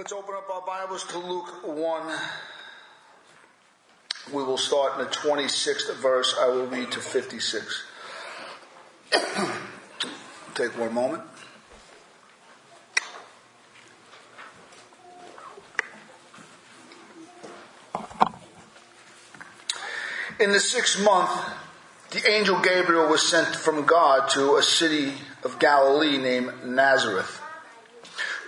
Let's open up our Bibles to Luke 1. We will start in the 26th verse. I will read to 56. Take one moment. In the sixth month, the angel Gabriel was sent from God to a city of Galilee named Nazareth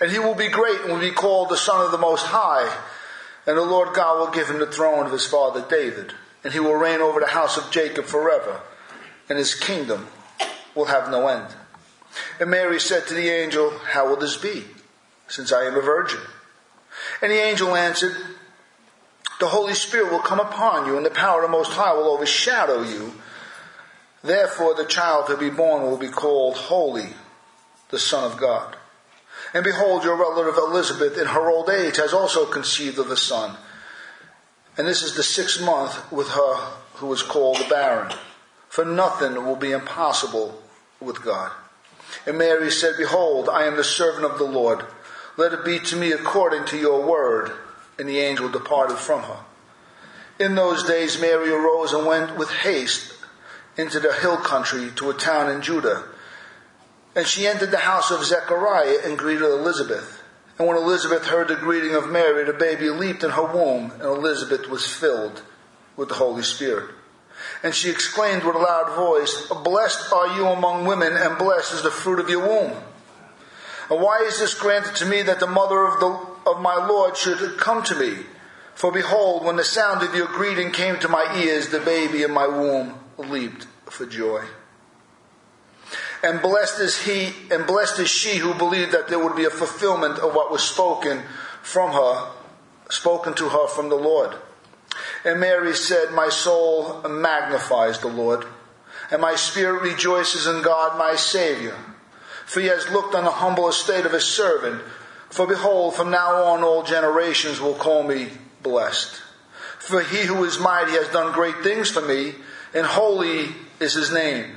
And he will be great and will be called the Son of the Most High. And the Lord God will give him the throne of his father David. And he will reign over the house of Jacob forever. And his kingdom will have no end. And Mary said to the angel, How will this be, since I am a virgin? And the angel answered, The Holy Spirit will come upon you, and the power of the Most High will overshadow you. Therefore, the child to be born will be called Holy, the Son of God. And behold, your relative Elizabeth in her old age has also conceived of a son. And this is the sixth month with her who is called the barren. For nothing will be impossible with God. And Mary said, Behold, I am the servant of the Lord. Let it be to me according to your word. And the angel departed from her. In those days, Mary arose and went with haste into the hill country to a town in Judah and she entered the house of Zechariah and greeted Elizabeth. And when Elizabeth heard the greeting of Mary, the baby leaped in her womb, and Elizabeth was filled with the Holy Spirit. And she exclaimed with a loud voice, Blessed are you among women, and blessed is the fruit of your womb. And why is this granted to me that the mother of, the, of my Lord should come to me? For behold, when the sound of your greeting came to my ears, the baby in my womb leaped for joy. And blessed is he, and blessed is she who believed that there would be a fulfillment of what was spoken from her, spoken to her from the Lord. And Mary said, My soul magnifies the Lord, and my spirit rejoices in God my Savior. For he has looked on the humble estate of his servant. For behold, from now on all generations will call me blessed. For he who is mighty has done great things for me, and holy is his name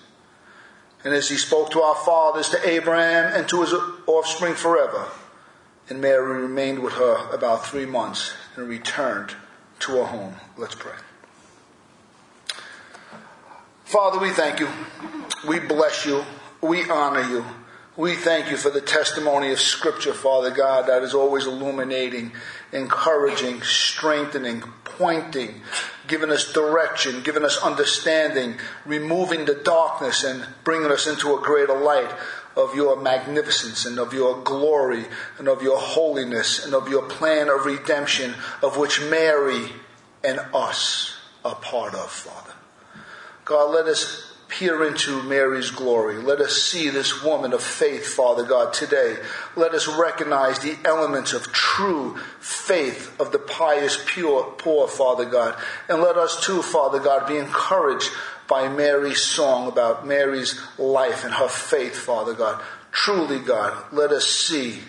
And as he spoke to our fathers, to Abraham, and to his offspring forever. And Mary remained with her about three months and returned to her home. Let's pray. Father, we thank you. We bless you. We honor you. We thank you for the testimony of Scripture, Father God, that is always illuminating, encouraging, strengthening, pointing, giving us direction, giving us understanding, removing the darkness and bringing us into a greater light of your magnificence and of your glory and of your holiness and of your plan of redemption of which Mary and us are part of, Father. God, let us peer into Mary's glory. Let us see this woman of faith, Father God, today. Let us recognize the elements of true faith of the pious, pure, poor, Father God. And let us too, Father God, be encouraged by Mary's song about Mary's life and her faith, Father God. Truly, God, let us see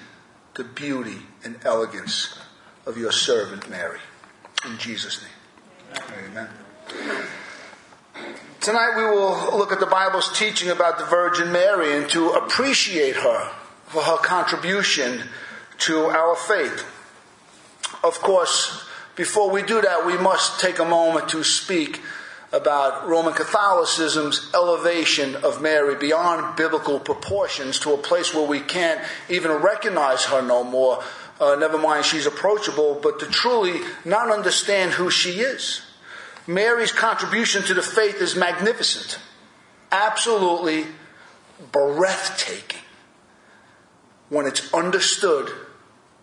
the beauty and elegance of your servant Mary. In Jesus' name. Amen. Tonight we will look at the Bible's teaching about the Virgin Mary and to appreciate her for her contribution to our faith. Of course, before we do that, we must take a moment to speak about Roman Catholicism's elevation of Mary beyond biblical proportions to a place where we can't even recognize her no more, uh, never mind she's approachable, but to truly not understand who she is. Mary's contribution to the faith is magnificent, absolutely breathtaking when it's understood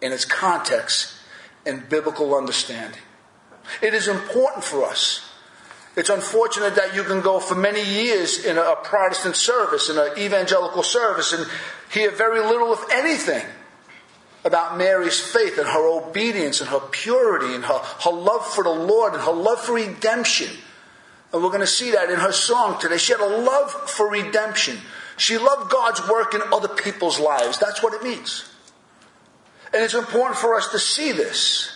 in its context and biblical understanding. It is important for us. It's unfortunate that you can go for many years in a Protestant service, in an evangelical service, and hear very little, if anything, about Mary's faith and her obedience and her purity and her, her love for the Lord and her love for redemption. And we're going to see that in her song today. She had a love for redemption. She loved God's work in other people's lives. That's what it means. And it's important for us to see this,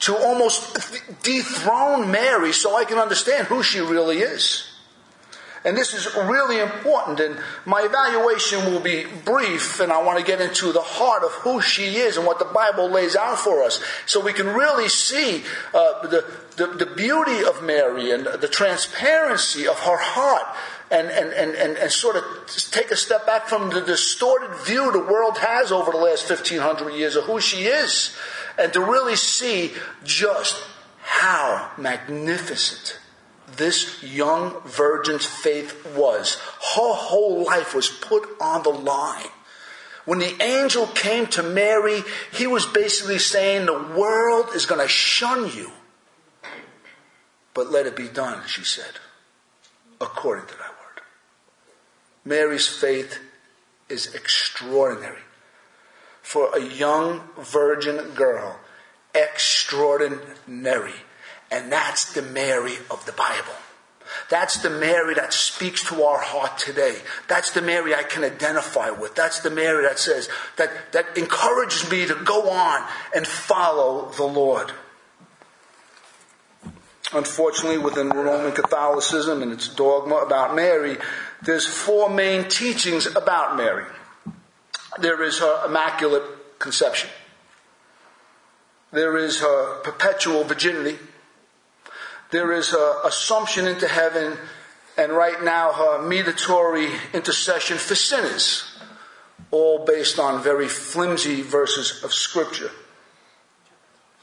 to almost dethrone Mary so I can understand who she really is. And this is really important. And my evaluation will be brief, and I want to get into the heart of who she is and what the Bible lays out for us so we can really see uh, the, the, the beauty of Mary and the transparency of her heart. And, and, and, and, sort of take a step back from the distorted view the world has over the last 1500 years of who she is, and to really see just how magnificent this young virgin's faith was. Her whole life was put on the line. When the angel came to Mary, he was basically saying, The world is going to shun you. But let it be done, she said, according to thy word. Mary's faith is extraordinary. For a young virgin girl, extraordinary. And that's the Mary of the Bible. That's the Mary that speaks to our heart today. That's the Mary I can identify with. That's the Mary that says, that, that encourages me to go on and follow the Lord. Unfortunately, within Roman Catholicism and its dogma about Mary, there's four main teachings about Mary. There is her immaculate conception. There is her perpetual virginity there is a assumption into heaven, and right now her mediatory intercession for sinners, all based on very flimsy verses of Scripture.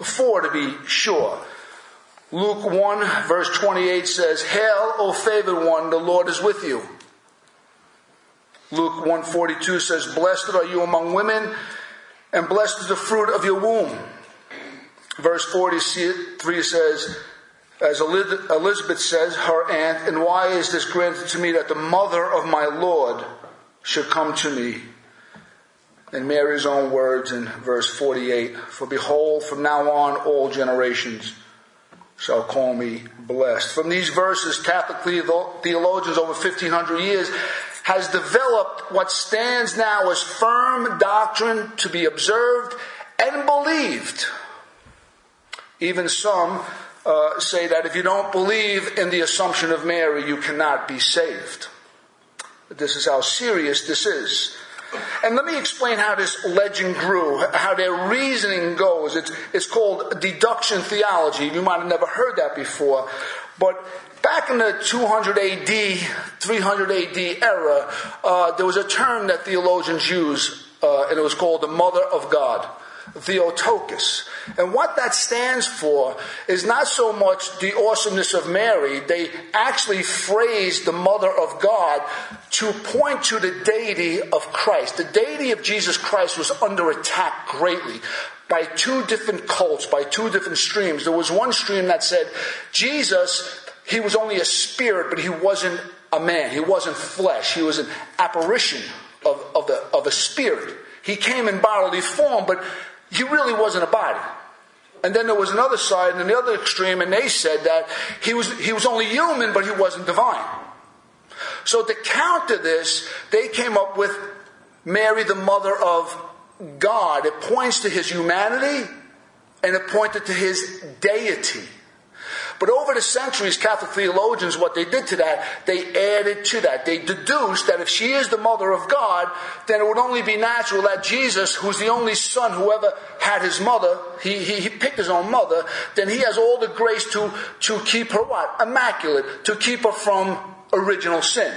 Four to be sure. Luke 1 verse 28 says, Hail, O favored one, the Lord is with you. Luke 142 says, Blessed are you among women, and blessed is the fruit of your womb. Verse 43 says, as Elizabeth says, her aunt, and why is this granted to me that the mother of my Lord should come to me? In Mary's own words in verse 48, for behold, from now on all generations shall call me blessed. From these verses, Catholic theologians over 1500 years has developed what stands now as firm doctrine to be observed and believed. Even some uh, say that if you don't believe in the assumption of Mary, you cannot be saved. This is how serious this is. And let me explain how this legend grew, how their reasoning goes. It's, it's called deduction theology. You might have never heard that before. But back in the 200 AD, 300 AD era, uh, there was a term that theologians use, uh, and it was called the Mother of God. Theotokos. And what that stands for is not so much the awesomeness of Mary, they actually phrase the Mother of God to point to the deity of Christ. The deity of Jesus Christ was under attack greatly by two different cults, by two different streams. There was one stream that said Jesus, he was only a spirit, but he wasn't a man. He wasn't flesh. He was an apparition of, of, the, of a spirit. He came in bodily form, but he really wasn't a body. And then there was another side and the other extreme, and they said that he was, he was only human, but he wasn't divine. So to counter this, they came up with Mary, the mother of God. It points to his humanity and it pointed to his deity. But over the centuries, Catholic theologians, what they did to that, they added to that. They deduced that if she is the mother of God, then it would only be natural that Jesus, who's the only son who ever had his mother, he, he, he picked his own mother, then he has all the grace to, to keep her what? Immaculate, to keep her from original sin.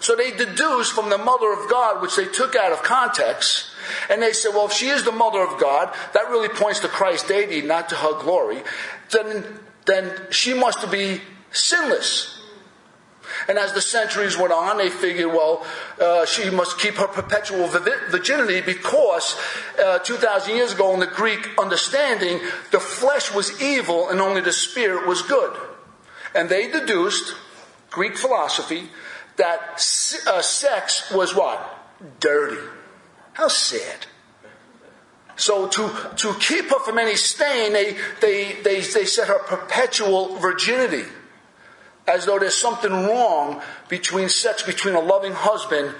So they deduced from the mother of God, which they took out of context, And they said, well, if she is the mother of God, that really points to Christ's deity, not to her glory, then, then she must be sinless. And as the centuries went on, they figured, well, uh, she must keep her perpetual virginity because uh, 2,000 years ago, in the Greek understanding, the flesh was evil and only the spirit was good. And they deduced, Greek philosophy, that uh, sex was what? Dirty. How sad. So to, to keep her from any stain, they, they, they, they set her perpetual virginity as though there's something wrong between sex between a loving husband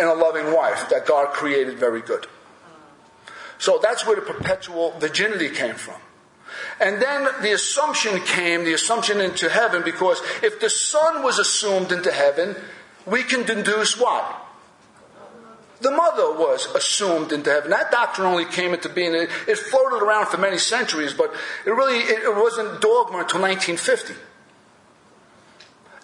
and a loving wife that God created very good. So that's where the perpetual virginity came from. And then the assumption came, the assumption into heaven, because if the Son was assumed into heaven, we can deduce what? The mother was assumed into heaven. That doctrine only came into being. It, it floated around for many centuries, but it really it, it wasn't dogma until 1950.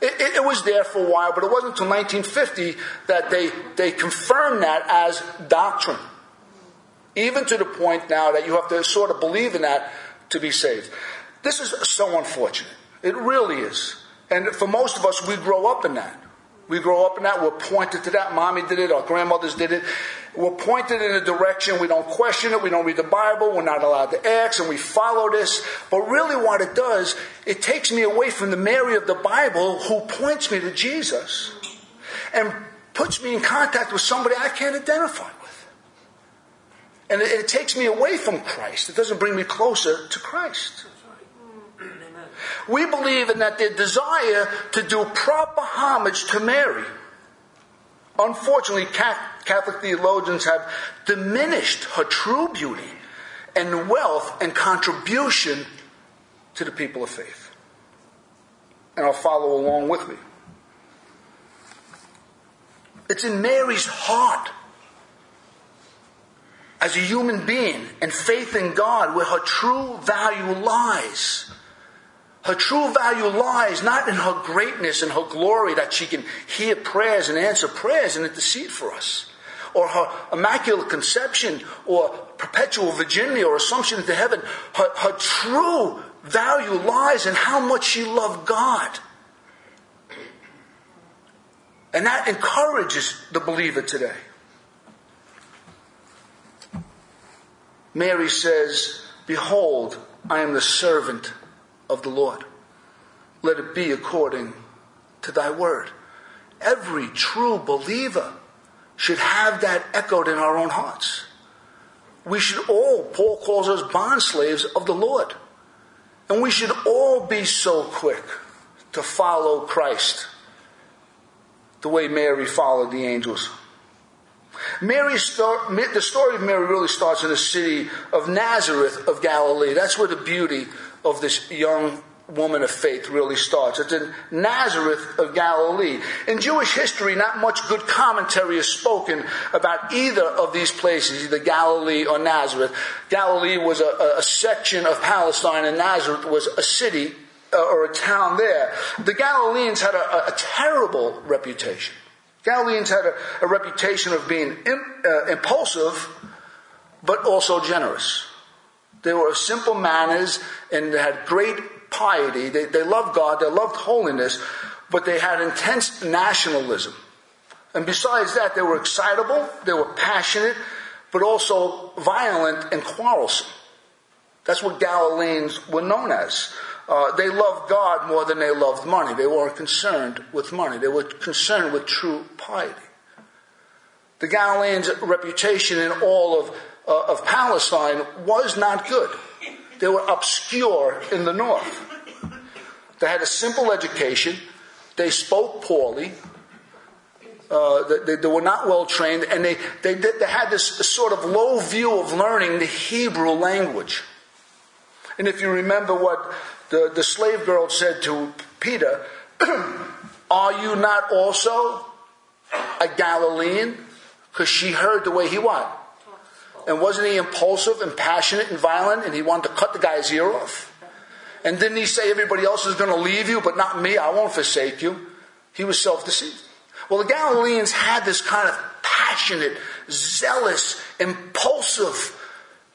It, it, it, was there for a while, but it wasn't until 1950 that they, they confirmed that as doctrine. Even to the point now that you have to sort of believe in that to be saved. This is so unfortunate. It really is. And for most of us, we grow up in that. We grow up in that. We're pointed to that. Mommy did it. Our grandmothers did it. We're pointed in a direction. We don't question it. We don't read the Bible. We're not allowed to ask, and we follow this. But really, what it does, it takes me away from the Mary of the Bible who points me to Jesus and puts me in contact with somebody I can't identify with. And it, it takes me away from Christ. It doesn't bring me closer to Christ. We believe in that their desire to do proper homage to Mary. Unfortunately, Catholic theologians have diminished her true beauty and wealth and contribution to the people of faith. And I'll follow along with me. It's in Mary's heart as a human being and faith in God where her true value lies. Her true value lies not in her greatness and her glory that she can hear prayers and answer prayers and intercede for us, or her immaculate conception, or perpetual virginity, or assumption into heaven. Her, her true value lies in how much she loved God. And that encourages the believer today. Mary says, Behold, I am the servant of the Lord. Let it be according to thy word. Every true believer should have that echoed in our own hearts. We should all, Paul calls us bond slaves of the Lord. And we should all be so quick to follow Christ the way Mary followed the angels. Mary story, the story of Mary really starts in the city of Nazareth of Galilee. That's where the beauty of this young woman of faith really starts. It's in Nazareth of Galilee. In Jewish history, not much good commentary is spoken about either of these places, either Galilee or Nazareth. Galilee was a, a section of Palestine, and Nazareth was a city uh, or a town there. The Galileans had a, a terrible reputation. Galileans had a, a reputation of being uh, impulsive, but also generous. They were of simple manners and they had great piety. They, they loved God, they loved holiness, but they had intense nationalism. And besides that, they were excitable, they were passionate, but also violent and quarrelsome. That's what Galileans were known as. Uh, they loved God more than they loved money. They weren't concerned with money. They were concerned with true piety. The Galileans' reputation in all of uh, of Palestine was not good. They were obscure in the north. They had a simple education. They spoke poorly. Uh, they, they, were not well trained, and they, they, they had this sort of low view of learning the Hebrew language. And if you remember what the, the slave girl said to Peter, Are you not also a Galilean? Because she heard the way he what? And wasn't he impulsive and passionate and violent and he wanted to cut the guy's ear off? And didn't he say everybody else is going to leave you, but not me? I won't forsake you. He was self deceived. Well, the Galileans had this kind of passionate, zealous, impulsive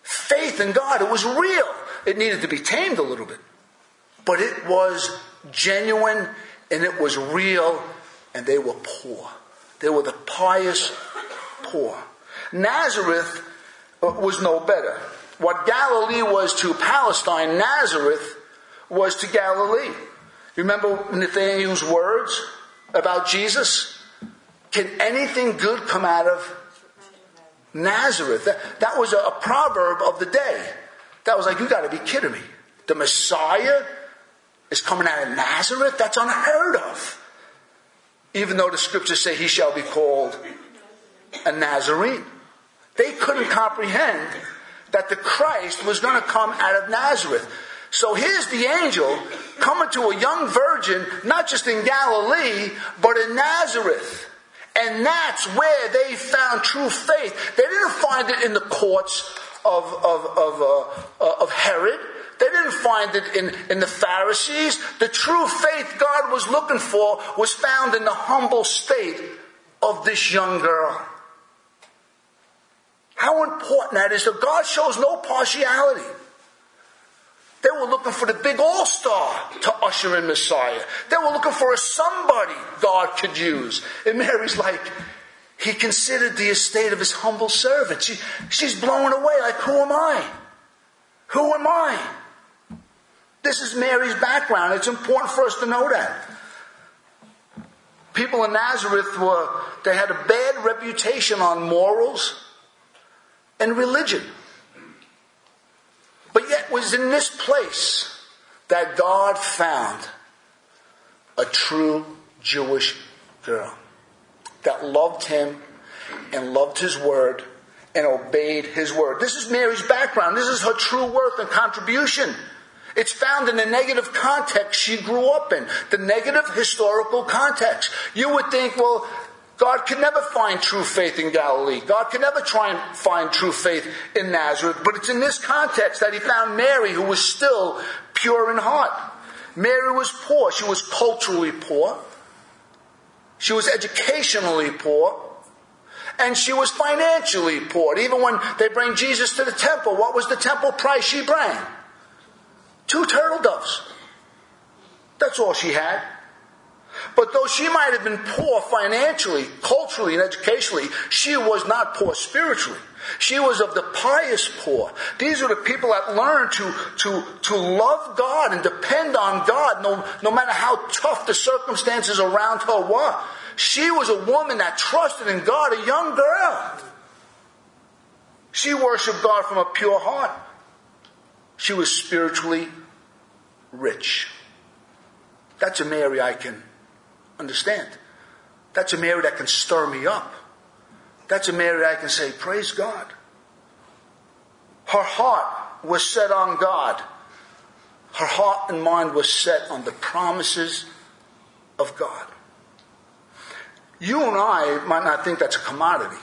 faith in God. It was real. It needed to be tamed a little bit. But it was genuine and it was real, and they were poor. They were the pious poor. Nazareth was no better. What Galilee was to Palestine, Nazareth was to Galilee. Remember Nathaniel's words about Jesus? Can anything good come out of Nazareth? That, that was a, a proverb of the day. That was like, you gotta be kidding me. The Messiah is coming out of Nazareth? That's unheard of. Even though the scriptures say he shall be called a Nazarene. They couldn't comprehend that the Christ was going to come out of Nazareth. So here's the angel coming to a young virgin, not just in Galilee, but in Nazareth. And that's where they found true faith. They didn't find it in the courts of, of, of, uh, of Herod. They didn't find it in, in the Pharisees. The true faith God was looking for was found in the humble state of this young girl. How important that is that God shows no partiality. They were looking for the big all star to usher in Messiah. They were looking for a somebody God could use. And Mary's like, he considered the estate of his humble servant. She, she's blown away, like, who am I? Who am I? This is Mary's background. It's important for us to know that. People in Nazareth were, they had a bad reputation on morals and religion. But yet was in this place that God found a true Jewish girl that loved him and loved his word and obeyed his word. This is Mary's background. This is her true worth and contribution. It's found in the negative context she grew up in, the negative historical context. You would think, well, God could never find true faith in Galilee. God could never try and find true faith in Nazareth. But it's in this context that he found Mary, who was still pure in heart. Mary was poor. She was culturally poor. She was educationally poor. And she was financially poor. Even when they bring Jesus to the temple, what was the temple price she brought? Two turtle doves. That's all she had. But though she might have been poor financially, culturally, and educationally, she was not poor spiritually. She was of the pious poor. These are the people that learn to, to, to love God and depend on God no, no matter how tough the circumstances around her were. She was a woman that trusted in God, a young girl. She worshiped God from a pure heart. She was spiritually rich. That's a Mary I can understand. That's a Mary that can stir me up. That's a Mary I can say, Praise God. Her heart was set on God. Her heart and mind was set on the promises of God. You and I might not think that's a commodity.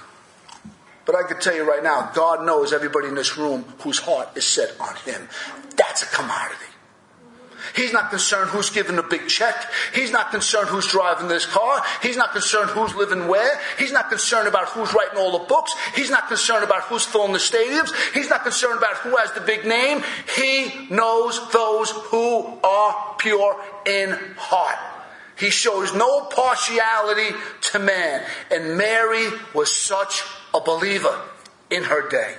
But I can tell you right now, God knows everybody in this room whose heart is set on Him. That's a commodity. He's not concerned who's giving the big check. He's not concerned who's driving this car. He's not concerned who's living where. He's not concerned about who's writing all the books. He's not concerned about who's filling the stadiums. He's not concerned about who has the big name. He knows those who are pure in heart. He shows no partiality to man. And Mary was such a believer in her day.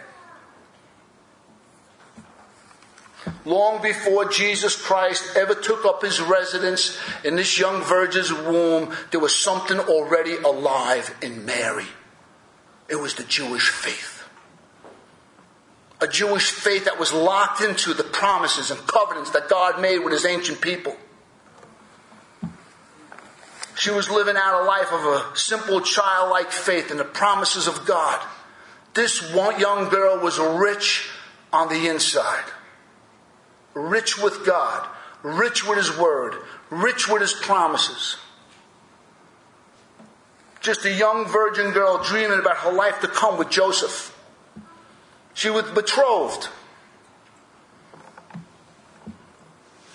Long before Jesus Christ ever took up his residence in this young virgin's womb, there was something already alive in Mary. It was the Jewish faith. A Jewish faith that was locked into the promises and covenants that God made with his ancient people. She was living out a life of a simple childlike faith in the promises of God. This one young girl was rich on the inside rich with God, rich with His Word, rich with His promises. Just a young virgin girl dreaming about her life to come with Joseph. She was betrothed.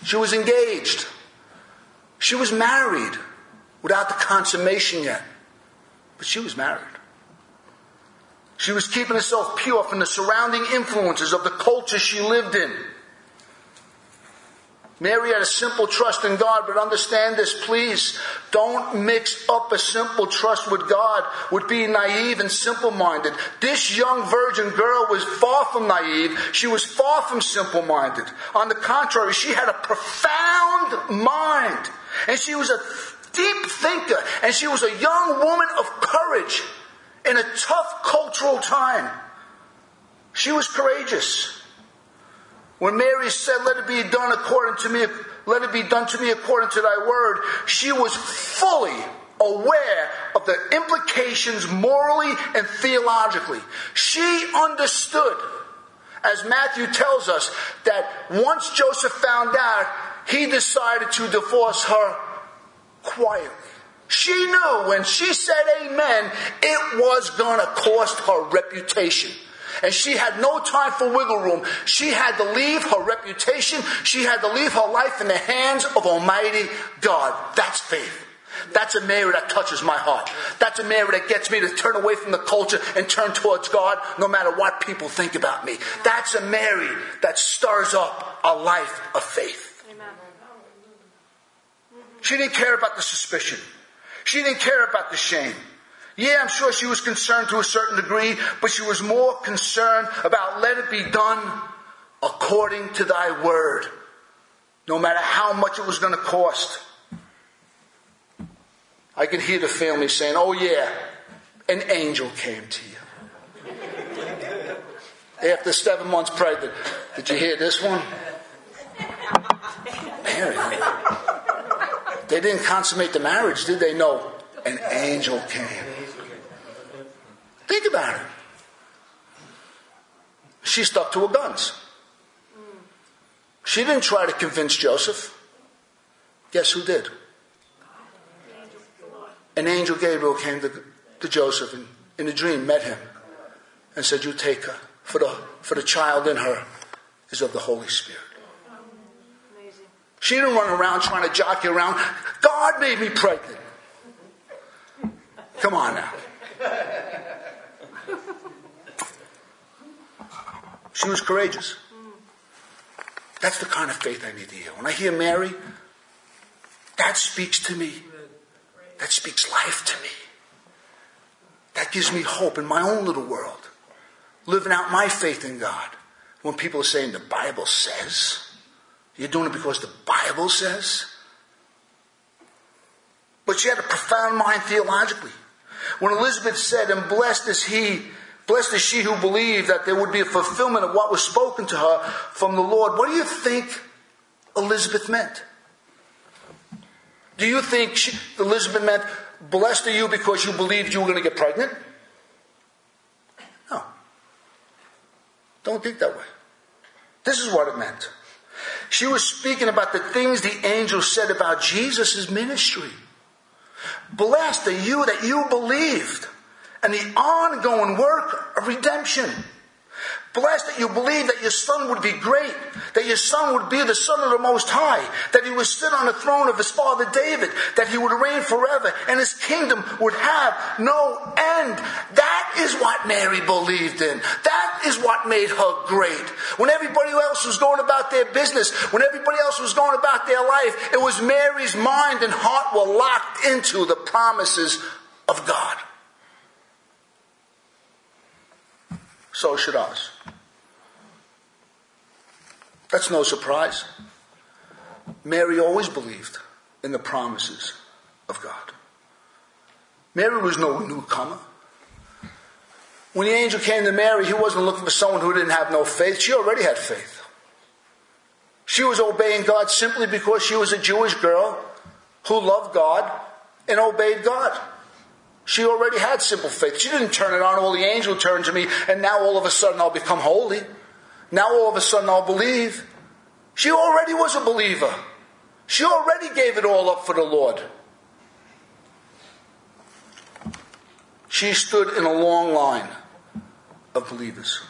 She was engaged. She was married without the consummation yet. But she was married. She was keeping herself pure from the surrounding influences of the culture she lived in. Mary had a simple trust in God, but understand this, please. Don't mix up a simple trust with God with being naive and simple minded. This young virgin girl was far from naive. She was far from simple minded. On the contrary, she had a profound mind. And she was a deep thinker. And she was a young woman of courage in a tough cultural time. She was courageous. When Mary said, Let it be done according to me, let it be done to me according to thy word, she was fully aware of the implications morally and theologically. She understood, as Matthew tells us, that once Joseph found out, he decided to divorce her quietly. She knew when she said amen, it was going to cost her reputation. And she had no time for wiggle room. She had to leave her reputation. She had to leave her life in the hands of Almighty God. That's faith. That's a Mary that touches my heart. That's a Mary that gets me to turn away from the culture and turn towards God no matter what people think about me. That's a Mary that stirs up a life of faith. Amen. She didn't care about the suspicion. She didn't care about the shame. Yeah, I'm sure she was concerned to a certain degree, but she was more concerned about let it be done according to thy word, no matter how much it was going to cost. I can hear the family saying, Oh, yeah, an angel came to you. After seven months pregnant. Did you hear this one? Mary. They didn't consummate the marriage, did they? No. An angel came. Think about it. She stuck to her guns. She didn't try to convince Joseph. Guess who did? An angel Gabriel came to, to Joseph and in a dream met him and said, You take her, for the, for the child in her is of the Holy Spirit. She didn't run around trying to jockey around. God made me pregnant. Come on now. She was courageous. That's the kind of faith I need to hear. When I hear Mary, that speaks to me. That speaks life to me. That gives me hope in my own little world. Living out my faith in God. When people are saying the Bible says, you're doing it because the Bible says. But she had a profound mind theologically. When Elizabeth said, and blessed is he Blessed is she who believed that there would be a fulfillment of what was spoken to her from the Lord. What do you think Elizabeth meant? Do you think she, Elizabeth meant, blessed are you because you believed you were going to get pregnant? No. Don't think that way. This is what it meant. She was speaking about the things the angel said about Jesus' ministry. Blessed are you that you believed and the ongoing work of redemption. Blessed that you believe that your son would be great, that your son would be the son of the Most High, that he would sit on the throne of his father David, that he would reign forever, and his kingdom would have no end. That is what Mary believed in. That is what made her great. When everybody else was going about their business, when everybody else was going about their life, it was Mary's mind and heart were locked into the promises of God. So should ours. That's no surprise. Mary always believed in the promises of God. Mary was no newcomer. When the angel came to Mary, he wasn't looking for someone who didn't have no faith. She already had faith. She was obeying God simply because she was a Jewish girl who loved God and obeyed God. She already had simple faith. She didn't turn it on. Well, the angel turned to me, and now all of a sudden I'll become holy. Now all of a sudden I'll believe. She already was a believer. She already gave it all up for the Lord. She stood in a long line of believers.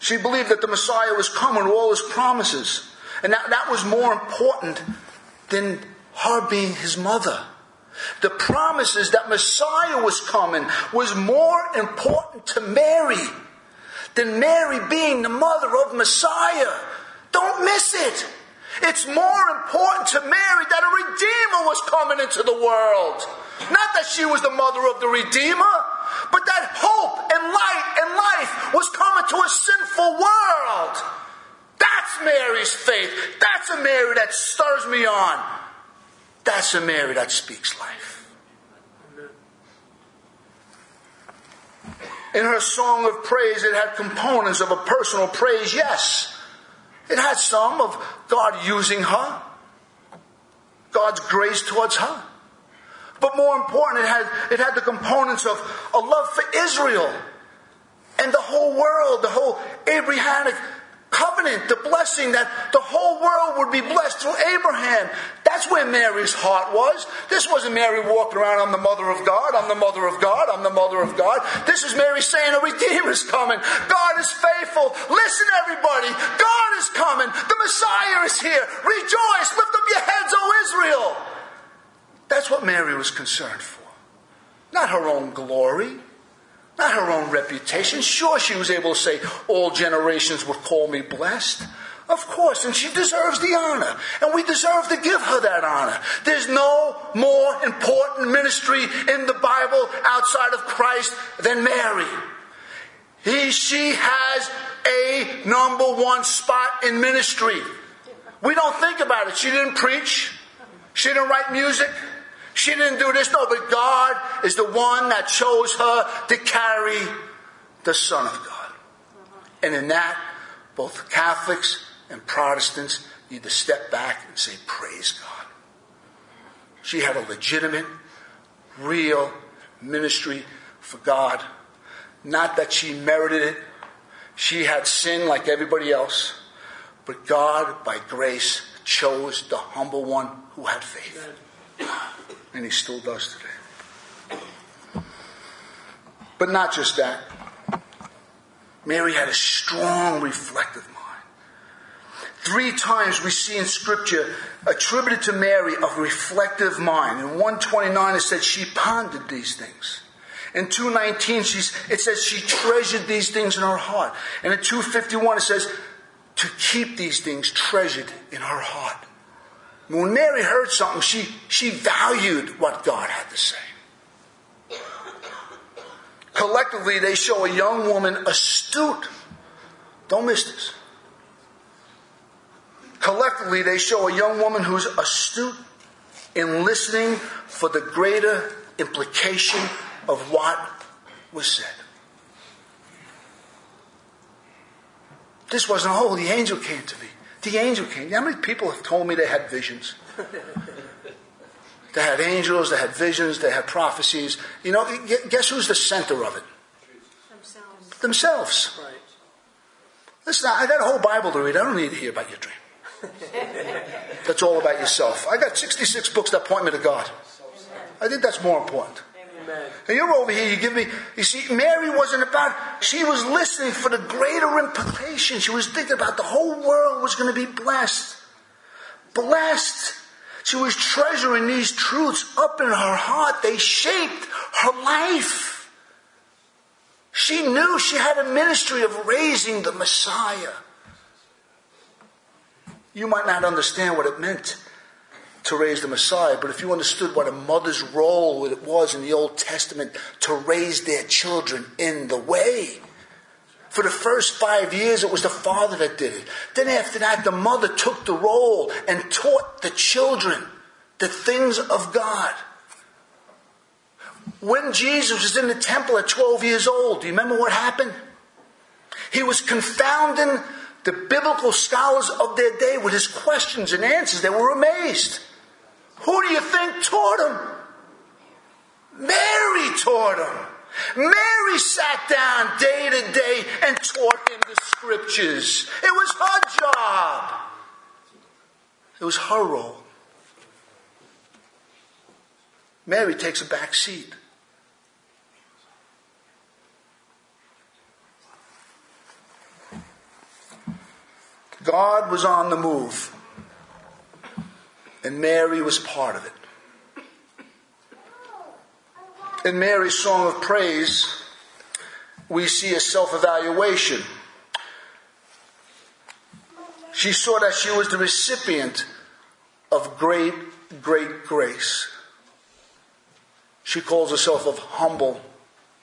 She believed that the Messiah was coming with all his promises. And that, that was more important than her being his mother. The promises that Messiah was coming was more important to Mary than Mary being the mother of Messiah. Don't miss it. It's more important to Mary that a Redeemer was coming into the world. Not that she was the mother of the Redeemer, but that hope and light and life was coming to a sinful world. That's Mary's faith. That's a Mary that stirs me on. That's a Mary that speaks life. In her song of praise, it had components of a personal praise, yes. It had some of God using her, God's grace towards her. But more important, it had, it had the components of a love for Israel and the whole world, the whole Abrahamic covenant, the blessing that the whole world would be blessed through Abraham. That's where Mary's heart was. This wasn't Mary walking around, I'm the mother of God, I'm the mother of God, I'm the mother of God. This is Mary saying, a Redeemer is coming. God is faithful. Listen, everybody. God is coming. The Messiah is here. Rejoice. Lift up your heads, O Israel. That's what Mary was concerned for. Not her own glory not her own reputation. Sure, she was able to say, All generations would call me blessed. Of course, and she deserves the honor, and we deserve to give her that honor. There's no more important ministry in the Bible outside of Christ than Mary. He, she has a number one spot in ministry. We don't think about it. She didn't preach. She didn't write music. She didn't do this. No, but God is the one that chose her to carry the Son of God. And in that, both Catholics and Protestants need to step back and say, Praise God. She had a legitimate, real ministry for God. Not that she merited it. She had sin like everybody else. But God, by grace, chose the humble one who had faith. And he still does today. But not just that. Mary had a strong reflective mind. Three times we see in scripture attributed to Mary a reflective mind. In 129 it says she pondered these things. In 219 she's, it says she treasured these things in her heart. And in 251 it says to keep these things treasured in her heart. When Mary heard something, she, she valued what God had to say. Collectively, they show a young woman astute. Don't miss this. Collectively, they show a young woman who's astute in listening for the greater implication of what was said. This wasn't, oh, the angel came to me. The angel came. How many people have told me they had visions? they had angels, they had visions, they had prophecies. You know, guess who's the center of it? Themselves. Themselves. Right. Listen, I got a whole Bible to read. I don't need to hear about your dream. that's all about yourself. I got 66 books that point me to God. I think that's more important. Amen. And you're over here, you give me, you see, Mary wasn't about, she was listening for the greater implication. She was thinking about the whole world was going to be blessed. Blessed. She was treasuring these truths up in her heart. They shaped her life. She knew she had a ministry of raising the Messiah. You might not understand what it meant to raise the Messiah, but if you understood what a mother's role it was in the Old Testament to raise their children in the way. For the first five years, it was the father that did it. Then after that, the mother took the role and taught the children the things of God. When Jesus was in the temple at 12 years old, do you remember what happened? He was confounding the biblical scholars of their day with his questions and answers. They were amazed. Who do you think taught him? Mary taught him. Mary sat down day to day and taught him the scriptures. It was her job. It was her role. Mary takes a back seat. God was on the move. And Mary was part of it. In Mary's song of praise, we see a self evaluation. She saw that she was the recipient of great, great grace. She calls herself of humble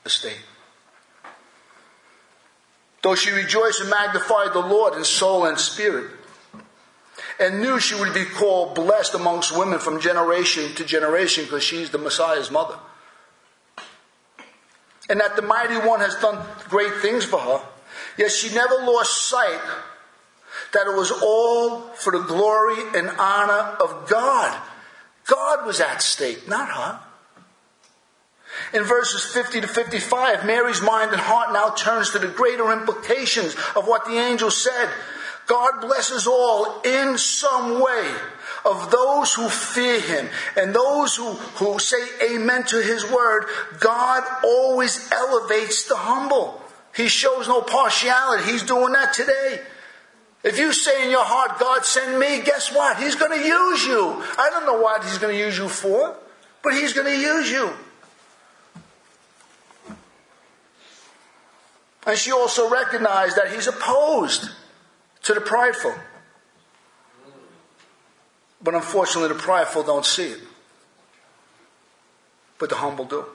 estate. Though she rejoiced and magnified the Lord in soul and spirit, and knew she would be called blessed amongst women from generation to generation because she's the Messiah's mother. And that the mighty one has done great things for her. Yet she never lost sight that it was all for the glory and honor of God. God was at stake, not her. In verses 50 to 55, Mary's mind and heart now turns to the greater implications of what the angel said. God blesses all in some way of those who fear him and those who, who say amen to his word. God always elevates the humble. He shows no partiality. He's doing that today. If you say in your heart, God send me, guess what? He's going to use you. I don't know what he's going to use you for, but he's going to use you. And she also recognized that he's opposed to the prideful. But unfortunately, the prideful don't see it. But the humble do.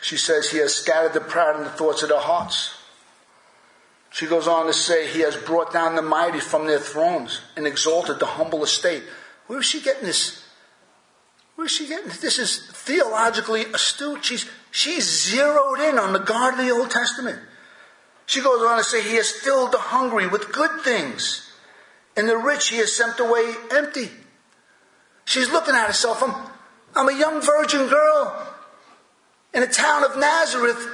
She says he has scattered the proud in the thoughts of their hearts. She goes on to say he has brought down the mighty from their thrones and exalted the humble estate. Where is she getting this? Where is she getting this? This is theologically astute. She's, she's zeroed in on the God of the Old Testament. She goes on to say, He has filled the hungry with good things, and the rich He has sent away empty. She's looking at herself. I'm, I'm a young virgin girl in a town of Nazareth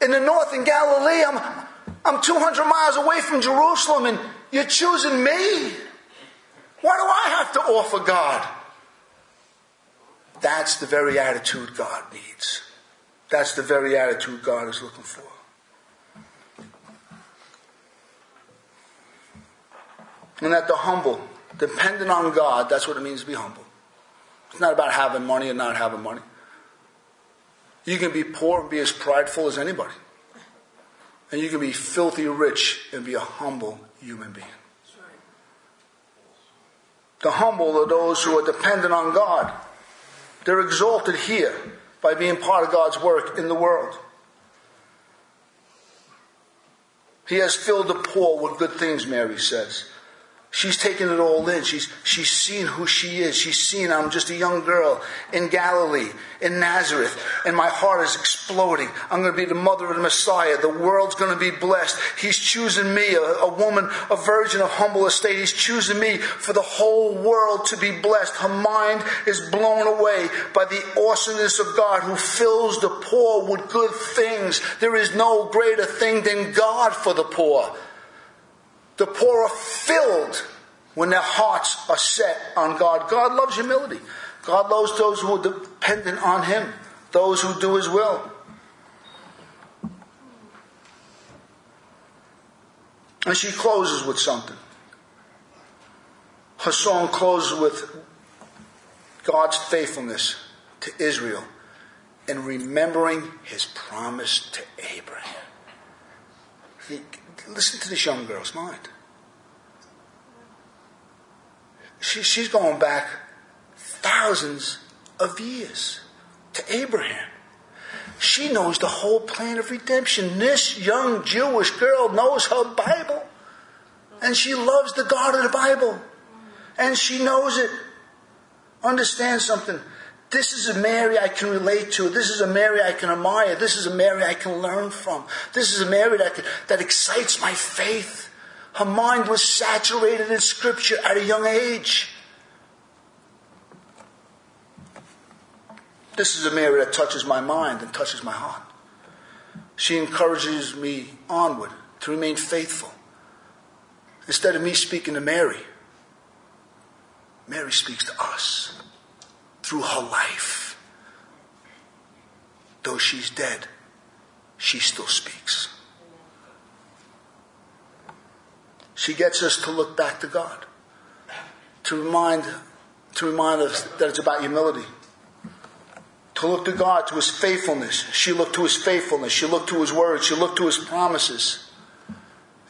in the north in Galilee. I'm, I'm 200 miles away from Jerusalem, and you're choosing me? What do I have to offer God? That's the very attitude God needs. That's the very attitude God is looking for. And that the humble, dependent on God, that's what it means to be humble. It's not about having money and not having money. You can be poor and be as prideful as anybody. And you can be filthy rich and be a humble human being. The humble are those who are dependent on God. They're exalted here by being part of God's work in the world. He has filled the poor with good things, Mary says. She's taken it all in. She's, she's seen who she is. She's seen I'm just a young girl in Galilee, in Nazareth, and my heart is exploding. I'm going to be the mother of the Messiah. The world's going to be blessed. He's choosing me, a, a woman, a virgin of humble estate. He's choosing me for the whole world to be blessed. Her mind is blown away by the awesomeness of God who fills the poor with good things. There is no greater thing than God for the poor. The poor are filled when their hearts are set on God. God loves humility. God loves those who are dependent on Him, those who do His will. And she closes with something. Her song closes with God's faithfulness to Israel and remembering His promise to Abraham. Listen to this young girl's mind. She, she's going back thousands of years to Abraham. She knows the whole plan of redemption. This young Jewish girl knows her Bible. And she loves the God of the Bible. And she knows it. Understand something. This is a Mary I can relate to. This is a Mary I can admire. This is a Mary I can learn from. This is a Mary that, that excites my faith. Her mind was saturated in Scripture at a young age. This is a Mary that touches my mind and touches my heart. She encourages me onward to remain faithful. Instead of me speaking to Mary, Mary speaks to us through her life. Though she's dead, she still speaks. She gets us to look back to God, to remind, to remind us that it's about humility, to look to God, to his faithfulness. She looked to his faithfulness. She looked to his word. She looked to his promises.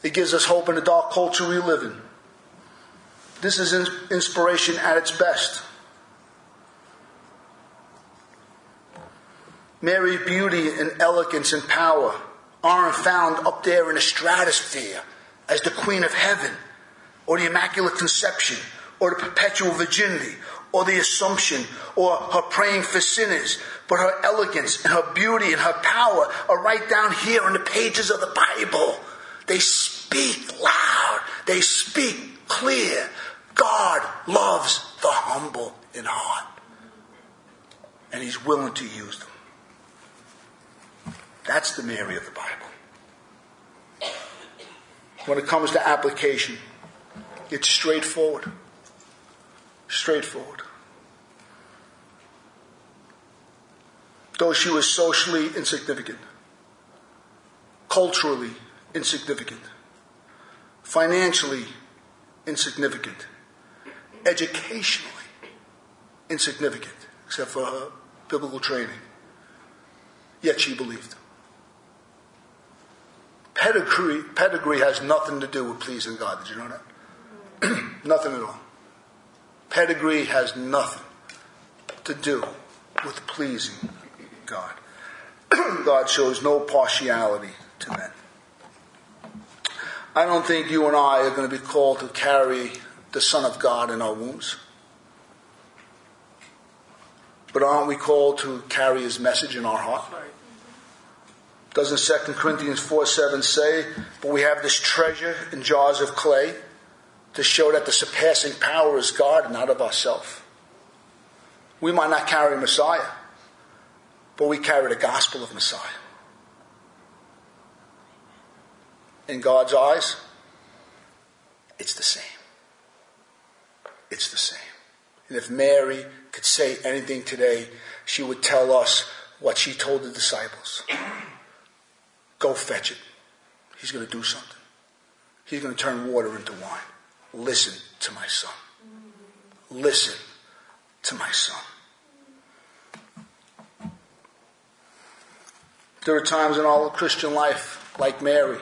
It gives us hope in the dark culture we live in. This is inspiration at its best. Mary's beauty and elegance and power aren't found up there in the stratosphere as the Queen of Heaven, or the Immaculate Conception, or the Perpetual Virginity, or the Assumption, or her praying for sinners, but her elegance and her beauty and her power are right down here in the pages of the Bible. They speak loud, they speak clear. God loves the humble in heart, and He's willing to use them. That's the Mary of the Bible. When it comes to application, it's straightforward. Straightforward. Though she was socially insignificant, culturally insignificant, financially insignificant, educationally insignificant, except for her biblical training, yet she believed. Pedigree, pedigree has nothing to do with pleasing God. Did you know that? nothing at all. Pedigree has nothing to do with pleasing God. God shows no partiality to men. I don't think you and I are going to be called to carry the Son of God in our wombs. But aren't we called to carry his message in our heart? Doesn't 2 Corinthians 4 7 say, But we have this treasure in jars of clay to show that the surpassing power is God and not of ourselves? We might not carry Messiah, but we carry the gospel of Messiah. In God's eyes, it's the same. It's the same. And if Mary could say anything today, she would tell us what she told the disciples. Go fetch it. He's going to do something. He's going to turn water into wine. Listen to my son. Listen to my son. There are times in all of Christian life, like Mary,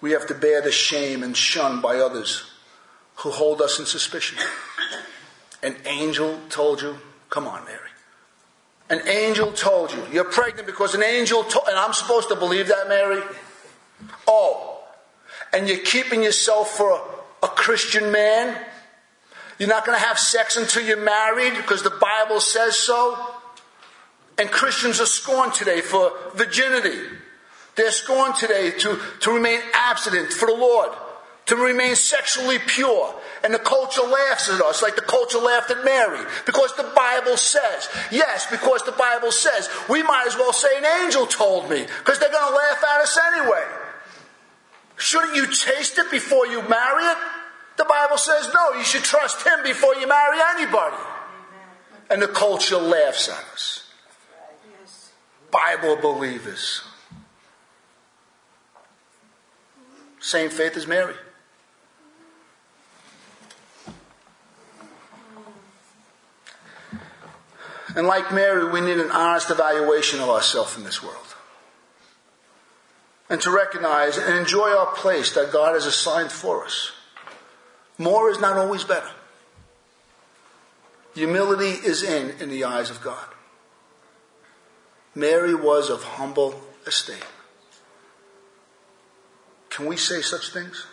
we have to bear the shame and shun by others who hold us in suspicion. An angel told you, come on, Mary. An angel told you. You're pregnant because an angel told, and I'm supposed to believe that, Mary? Oh, and you're keeping yourself for a, a Christian man? You're not going to have sex until you're married because the Bible says so? And Christians are scorned today for virginity. They're scorned today to, to remain abstinent for the Lord to remain sexually pure. And the culture laughs at us like the culture laughed at Mary because the Bible says. Yes, because the Bible says. We might as well say an angel told me because they're going to laugh at us anyway. Shouldn't you taste it before you marry it? The Bible says no, you should trust Him before you marry anybody. And the culture laughs at us. Bible believers. Same faith as Mary. And like Mary, we need an honest evaluation of ourselves in this world. And to recognize and enjoy our place that God has assigned for us. More is not always better. Humility is in in the eyes of God. Mary was of humble estate. Can we say such things?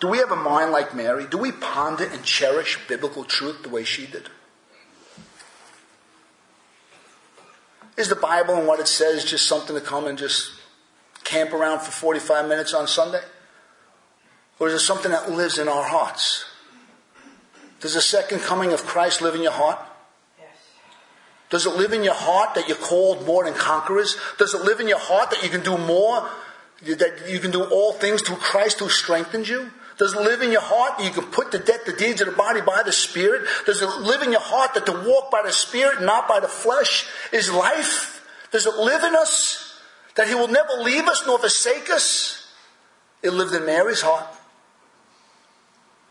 Do we have a mind like Mary? Do we ponder and cherish biblical truth the way she did? Is the Bible and what it says just something to come and just camp around for 45 minutes on Sunday? Or is it something that lives in our hearts? Does the second coming of Christ live in your heart? Yes. Does it live in your heart that you're called more than conquerors? Does it live in your heart that you can do more? That you can do all things through Christ who strengthens you? Does it live in your heart that you can put to death the deeds of the body by the Spirit? Does it live in your heart that to walk by the Spirit not by the flesh is life? Does it live in us that He will never leave us nor forsake us? It lived in Mary's heart.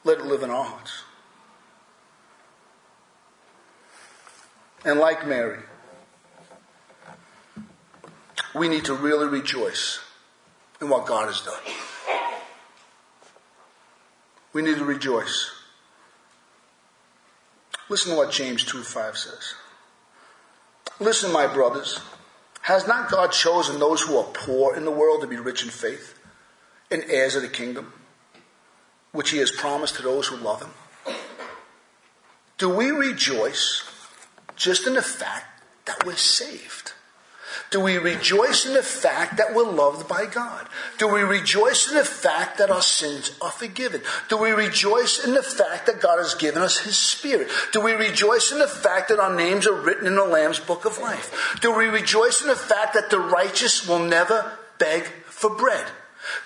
Let it live in our hearts. And like Mary, we need to really rejoice in what God has done. We need to rejoice. Listen to what James 2 5 says. Listen, my brothers. Has not God chosen those who are poor in the world to be rich in faith and heirs of the kingdom, which he has promised to those who love him? Do we rejoice just in the fact that we're saved? Do we rejoice in the fact that we're loved by God? Do we rejoice in the fact that our sins are forgiven? Do we rejoice in the fact that God has given us His Spirit? Do we rejoice in the fact that our names are written in the Lamb's Book of Life? Do we rejoice in the fact that the righteous will never beg for bread?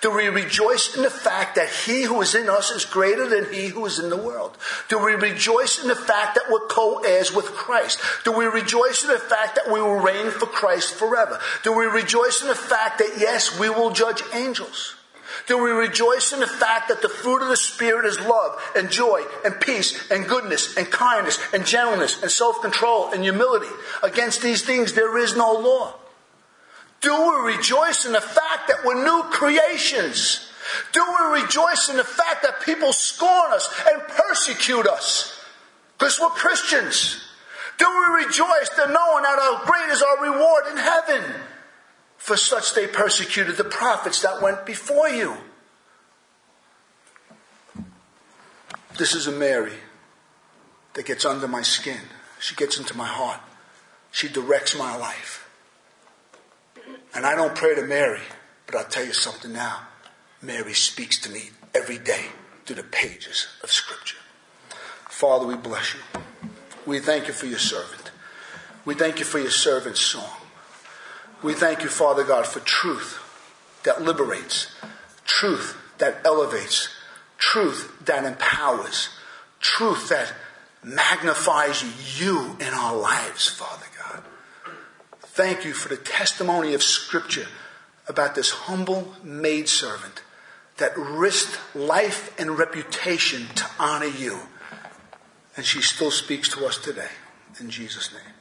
Do we rejoice in the fact that he who is in us is greater than he who is in the world? Do we rejoice in the fact that we're co-heirs with Christ? Do we rejoice in the fact that we will reign for Christ forever? Do we rejoice in the fact that yes, we will judge angels? Do we rejoice in the fact that the fruit of the Spirit is love and joy and peace and goodness and kindness and gentleness and self-control and humility? Against these things there is no law. Do we rejoice in the fact that we're new creations? Do we rejoice in the fact that people scorn us and persecute us? Because we're Christians. Do we rejoice in knowing that our great is our reward in heaven? For such they persecuted the prophets that went before you. This is a Mary that gets under my skin. She gets into my heart. She directs my life. And I don't pray to Mary, but I'll tell you something now. Mary speaks to me every day through the pages of Scripture. Father, we bless you. We thank you for your servant. We thank you for your servant's song. We thank you, Father God, for truth that liberates, truth that elevates, truth that empowers, truth that magnifies you in our lives, Father Thank you for the testimony of Scripture about this humble maidservant that risked life and reputation to honor you. And she still speaks to us today. In Jesus' name.